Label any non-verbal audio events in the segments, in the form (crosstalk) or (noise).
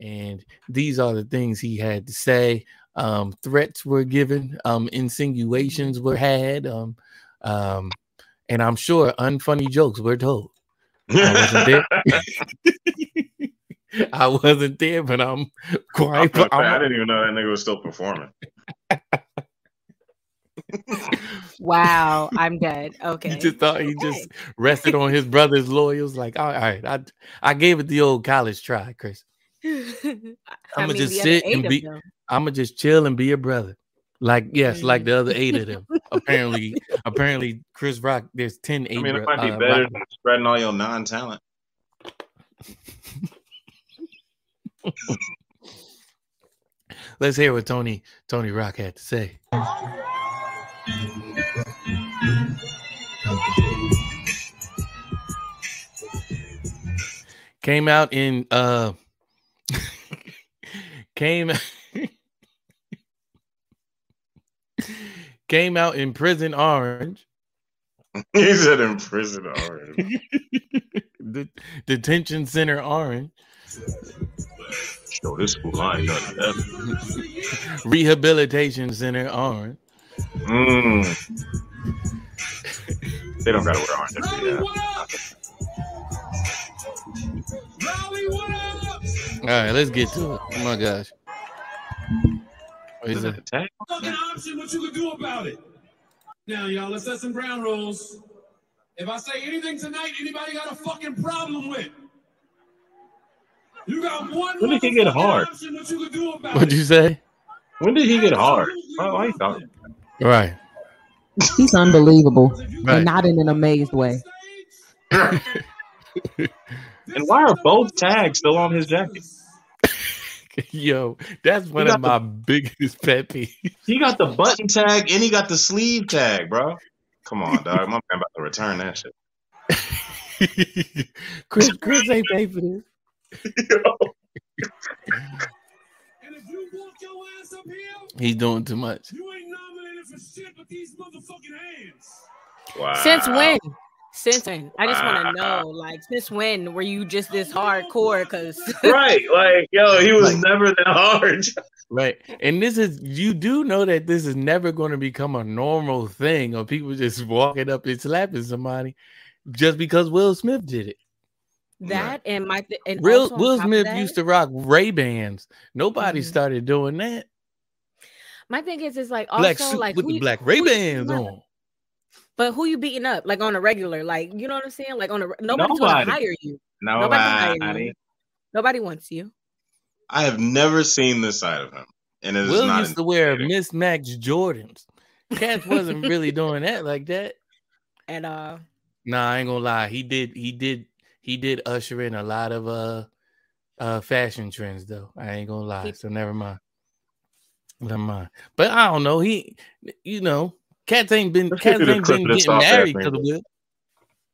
And these are the things he had to say. Um, threats were given, um, insinuations were had, um, um, and I'm sure unfunny jokes were told. I wasn't there. (laughs) (laughs) I wasn't there, but I'm quite. I'm, I didn't even know that nigga was still performing. (laughs) wow, I'm dead. Okay. He just thought he Okay. just rested on his brother's lawyers. Like, all right, I I gave it the old college try, Chris. (laughs) I I'ma mean, just sit and be- I'm gonna just chill and be a brother. Like, yes, like the other eight of them. (laughs) apparently, apparently, Chris Rock. There's ten eight. I mean, it bro- might be uh, better Rock- than spreading all your non-talent. (laughs) Let's hear what Tony Tony Rock had to say. Came out in uh came (laughs) came out in prison orange. (laughs) he said in prison already. the (laughs) detention center orange. Yo, this school line done that. Rehabilitation center orange. Mm. They don't gotta wear orange. every day. All right, let's get to it. Oh my gosh. What is Is it? it a tag? fucking option what you can do about it. Now, y'all, let's set some ground rules. If I say anything tonight, anybody got a fucking problem with? You got one. When did he get motherfucking hard? Option what you can do about What'd it. you say? When did he get hard? Why, why you talking? Right. He's unbelievable, Right. and not in an amazed way. (laughs) And why are both tags still on his jacket? (laughs) Yo, that's one got of my biggest pet peeves. (laughs) He got the button tag and he got the sleeve tag, bro. Come on, dog. My man about to return that shit. (laughs) Chris, Chris ain't paid for this. And if you walk your ass up here, He's doing too much. you ain't nominated for shit but these motherfucking hands. Wow. Since when? Since when? I just want Wow. to know, like, since when were you just this hardcore? Because (laughs) Right, like yo, he was Like- never that hard. (laughs) Right. And this is you do know that this is never going to become a normal thing of people just walking up and slapping somebody just because Will Smith did it. that and my th- and Real Will Smith that, used to rock Ray Bans. Nobody Mhm. started doing that. My thing is, is like also Black suit like with who the black Ray who you Bans on. But who you beating up like on a regular? Like you know what I'm saying? Like on a nobody's Nobody. gonna hire you. Nobody Nobody. you. Nobody wants you. I have never seen this side of him, and it is Will not. used to wear intimidating. mismatched Jordans. Cats wasn't really (laughs) doing that like that. And uh, Nah, I ain't gonna lie. He did. He did. He did usher in a lot of uh, uh, fashion trends, though. I ain't gonna lie. He- So never mind. Never mind. But I don't know. He, you know, cats ain't been Let's cats ain't been getting married man. because of Will.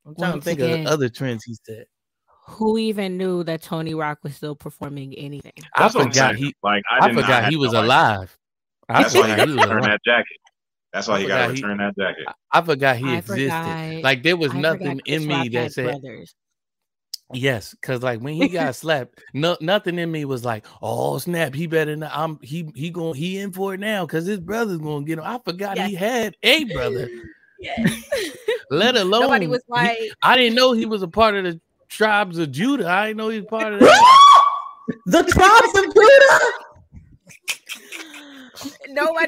I'm trying Once to think again. of the other trends he said. who even knew that Tony Rock was still performing anything? I That's forgot he. Like I, did not forgot he was no alive. I That's why he forgot got he to was return alive. that jacket. That's why I he got to forgot he- return that jacket. I forgot he I existed. forgot- like there was I nothing in me that said brothers. Yes, because like when he (laughs) got slapped, no nothing in me was like, oh snap, he better not. I'm he he going he in for it now because his brother's gonna get him. I forgot he had a brother, (laughs) Yes. (laughs) let alone Nobody was he- I didn't know he was a part of the tribes of Judah. I didn't know he was part of that. The tribes of Judah.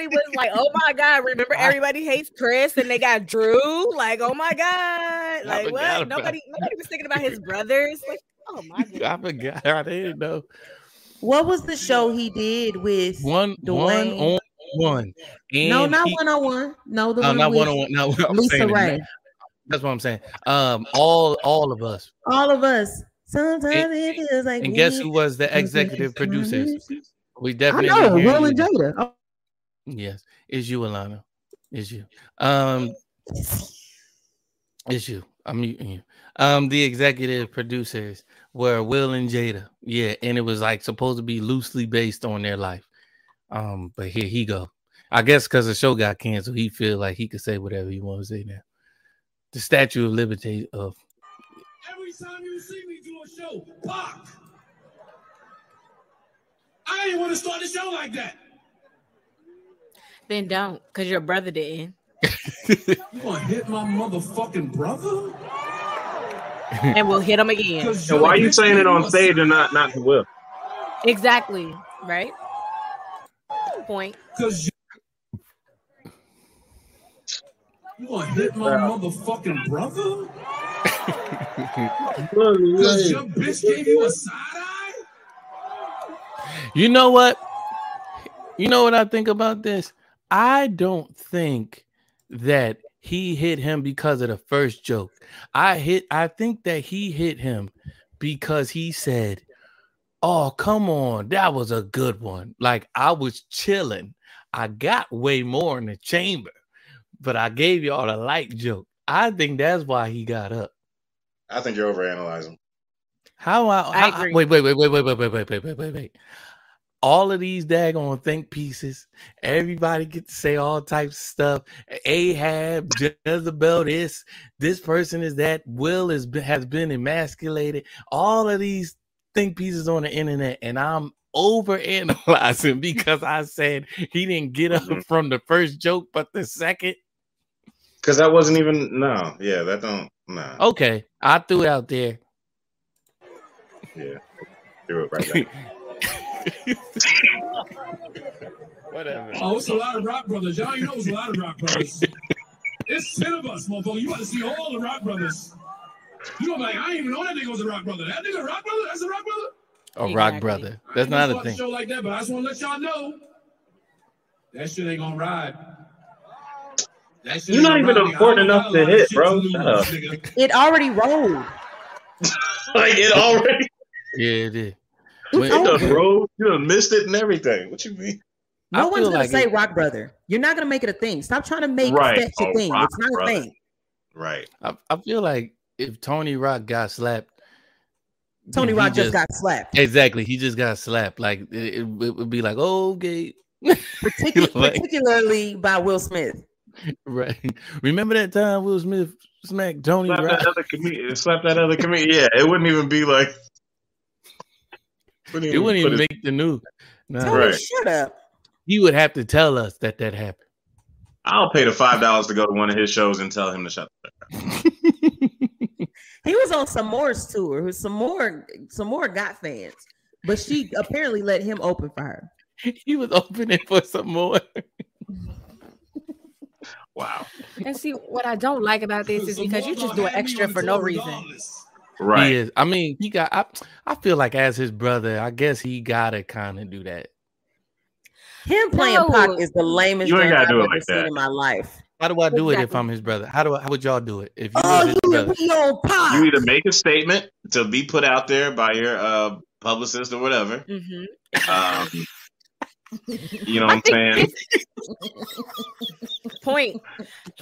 Nobody was like, oh my god, remember everybody hates Chris and they got Drew. Like, oh my god, like what? about Nobody, nobody was thinking about his brothers. Like, oh my god. (laughs) I forgot. I didn't know What was the show he did with? one one Duane. on one. And no, not he- one on one. No, the uh, one not one on one. No, (laughs) I'm Lisa saying Ray. That's what I'm saying. Um, all all of us. All of us. Sometimes And- it feels like And guess who was the executive producers? We I definitely know, hear Will and. Jada. Yes, it's you, Alana. It's you. Um, it's you. I'm muting you. Um, the executive producers were Will and Jada. Yeah, and it was like supposed to be loosely based on their life. Um, but here he go. I guess because the show got canceled, he feel like he could say whatever he wants to say now. The Statue of Liberty of Every time you see me do a show, pop. I didn't want to start the show like that. Then don't, because your brother didn't. You gonna hit my motherfucking brother? (laughs) And we'll hit him again. 'Cause So why are you saying it on stage and not not to Will? Exactly. Right? Point. Cause you, you gonna hit my motherfucking brother? (laughs) Cause your bitch gave you a side eye? You know what? You know what I think about this? I don't think that he hit him because of the first joke. I hit I think that he hit him because he said, "Oh, come on, that was a good one." Like I was chilling. I got way more in the chamber, but I gave y'all a light joke. I think that's why he got up. I think you're overanalyzing. How I, I how- agree. wait, wait, wait, wait, wait, wait, wait, wait, wait, wait, wait, wait. All of these daggone think pieces. Everybody get to say all types of stuff. Ahab, Jezebel, this, this person is that. Will is has been emasculated. All of these think pieces on the internet, and I'm over analyzing (laughs) because I said he didn't get up Mhm. from the first joke, but the second. Because that wasn't even no. Yeah, that don't no. Okay, I threw it out there. Yeah. Do it right. (laughs) Whatever. Oh, it's a lot of rock brothers. Y'all ain't know it's a lot of rock brothers. It's 10 of us, motherfucker. You want to see all the rock brothers. You gonna like, I didn't even know that nigga was a rock brother. That nigga a rock brother? That's a rock brother? A rock Exactly. brother. That's not a thing. show like that, but I just want to let y'all know that shit ain't gonna ride. That shit You're not even ride, important enough to hit, bro. lose, Shut up. It already rolled. (laughs) like it already Yeah, it is. It's When- it over. done rolled. You done missed it and everything. What you mean? I No one's gonna like say it- Rock Brother. You're not gonna make it a thing. Stop trying to make Right, that your a oh, thing. Rock It's not Brother. a thing. Right. I, I feel like if Tony Rock got slapped, Tony Rock just got slapped. exactly. He just got slapped. Like it, it, it would be like, oh, okay, (laughs) Particu- Like- particularly by Will Smith. right. Remember that time Will Smith smacked Tony Slap Rock? that other comedian. Slap that other comedian. Yeah, it wouldn't even be like. Wouldn't It wouldn't put even his- make the news. No, Tony, Right. shut up. he would have to tell us that that happened. I'll pay the five dollars to go to one of his shows and tell him to shut. up. (laughs) He was on Somore's tour. Who Somore some more got fans, but she apparently let him open for her. he was opening for Somore. wow. And see, what I don't like about this is because you Marco just do had me extra for no reason. (laughs) regardless. Right. He is. I mean, he got. I, I feel like as his brother, I guess he gotta kind of do that. Him playing No. Pac is the lamest You ain't thing gotta I've do it ever like seen that. in my life. How do I do it if I'm his brother? How do I, how would y'all do it if you Oh, was his you brother? be on Pac. You either make a statement to be put out there by your uh, publicist or whatever. hmm Um, (laughs) you know what I'm saying? (laughs) Point.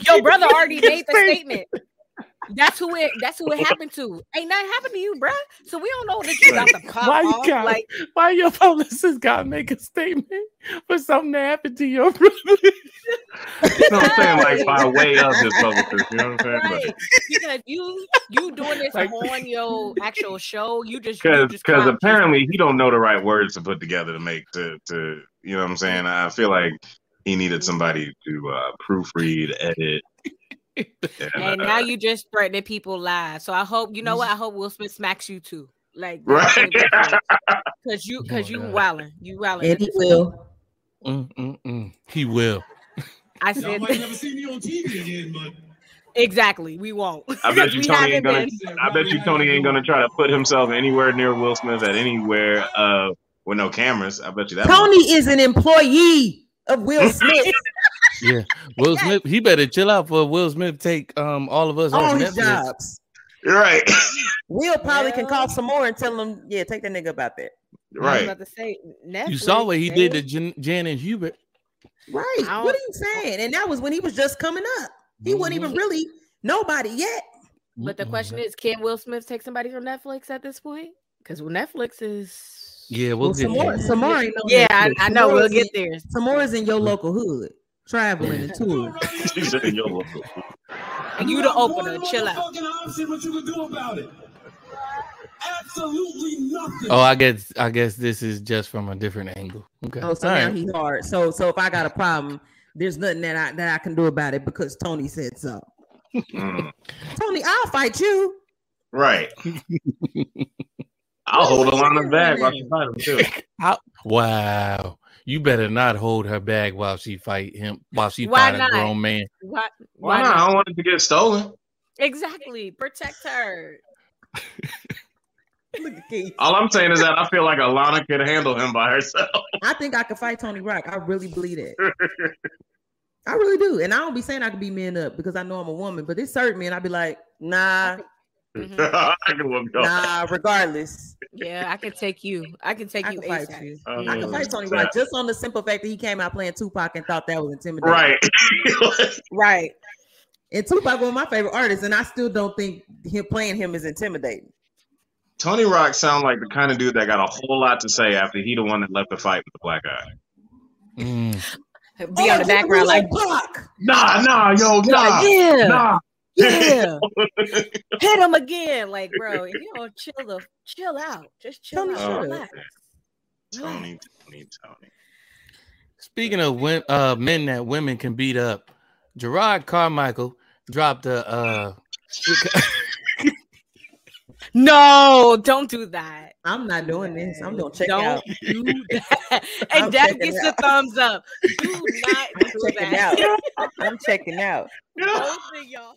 Your brother already (laughs) made the statement. That's who it. That's who it (laughs) happened to. Ain't nothing happened to you, bruh. So we don't know that you got the pop Why you off. got- Like Why your (laughs) publicist got to make a statement for something to happen to your brother? (laughs) You know what I'm saying? Like by way of his publicist. You know what I'm saying? right because you you doing this Like- on your actual show. You just Because because apparently he don't know the right words to put together to make to to you know what I'm saying. I feel like he needed somebody to uh, proofread, edit. And, (laughs) And now you just threatening people live. So I hope you know what I hope Will Smith smacks you too. Like Right. because (laughs) you because Oh, you God. wilding you wilding. and he will. Mm, mm, mm. He will. I Y'all said might never see me on TV again, but exactly. We won't. I bet you (laughs) Tony ain't gonna. been. I bet you Tony ain't gonna try to put himself anywhere near Will Smith at anywhere uh, with no cameras. I bet you that. Tony is an employee of Will Smith. Yeah. Will Smith, he better chill out for Will Smith take um all of us all off his Netflix. jobs. right, Will probably can call Somore and tell him, yeah, take that nigga about that. I was right. about to say Netflix. You saw what he did to Jan- Janet Hubert. Right. What are you saying? And that was when he was just coming up. He wasn't even Mhm. really nobody yet. But the question is, can Will Smith take somebody from Netflix at this point? Because Netflix is. yeah, we'll Well, get some more, some more Yeah, I, I know. Some We'll get there. Somore is in your local hood, traveling and touring. (laughs) She said in your local. And you the have opener. one Chill out. option, what you can do about it? Absolutely nothing. Oh, I guess I guess this is just from a different angle. Okay. Oh, so All now right. he hard. So, so if I got a problem, there's nothing that I that I can do about it because Tony said so. Mm, Tony, I'll fight you. right. (laughs) I'll hold Alana's bag while she fight him too. Wow. You better not hold her bag while she fight him while she Why fight not? a grown man. Why, Why not? I don't want it to get stolen. Exactly. Protect her. (laughs) Look at Keith. All I'm saying is that I feel like Alana could handle him by herself. (laughs) I think I could fight Tony Rock. I really believe it. (laughs) I really do. And I don't be saying I could be men up because I know I'm a woman, but it's certain men I'd be like, nah, Mhm. (laughs) I can whoop your nah, regardless. Yeah, I can take you. I can take I you can fight you. Uh, I can fight Tony Rock just on the simple fact that he came out playing Tupac and thought that was intimidating. Right. (laughs) Right. And Tupac was my favorite artist, and I still don't think him playing him is intimidating. Tony Rock sound like the kind of dude that got a whole lot to say after he the one that left the fight with the black guy. Mm. Be on the background like, Pac. Nah, nah, yo, nah, yeah, nah. Yeah. (laughs) Hit him again. Like, bro, if you don't chill the chill out. Just chill Tony out. should've. Relax. Tony, Tony, Tony. Speaking of wom- uh, men that women can beat up, Jerrod Carmichael dropped a uh, (laughs) No, don't do that. I'm not doing this. I'm gonna check don't out. do (laughs) that. I'm And Dad gets out. the thumbs up. Do not I'm do checking that. out. I'm checking out. Both of y'all.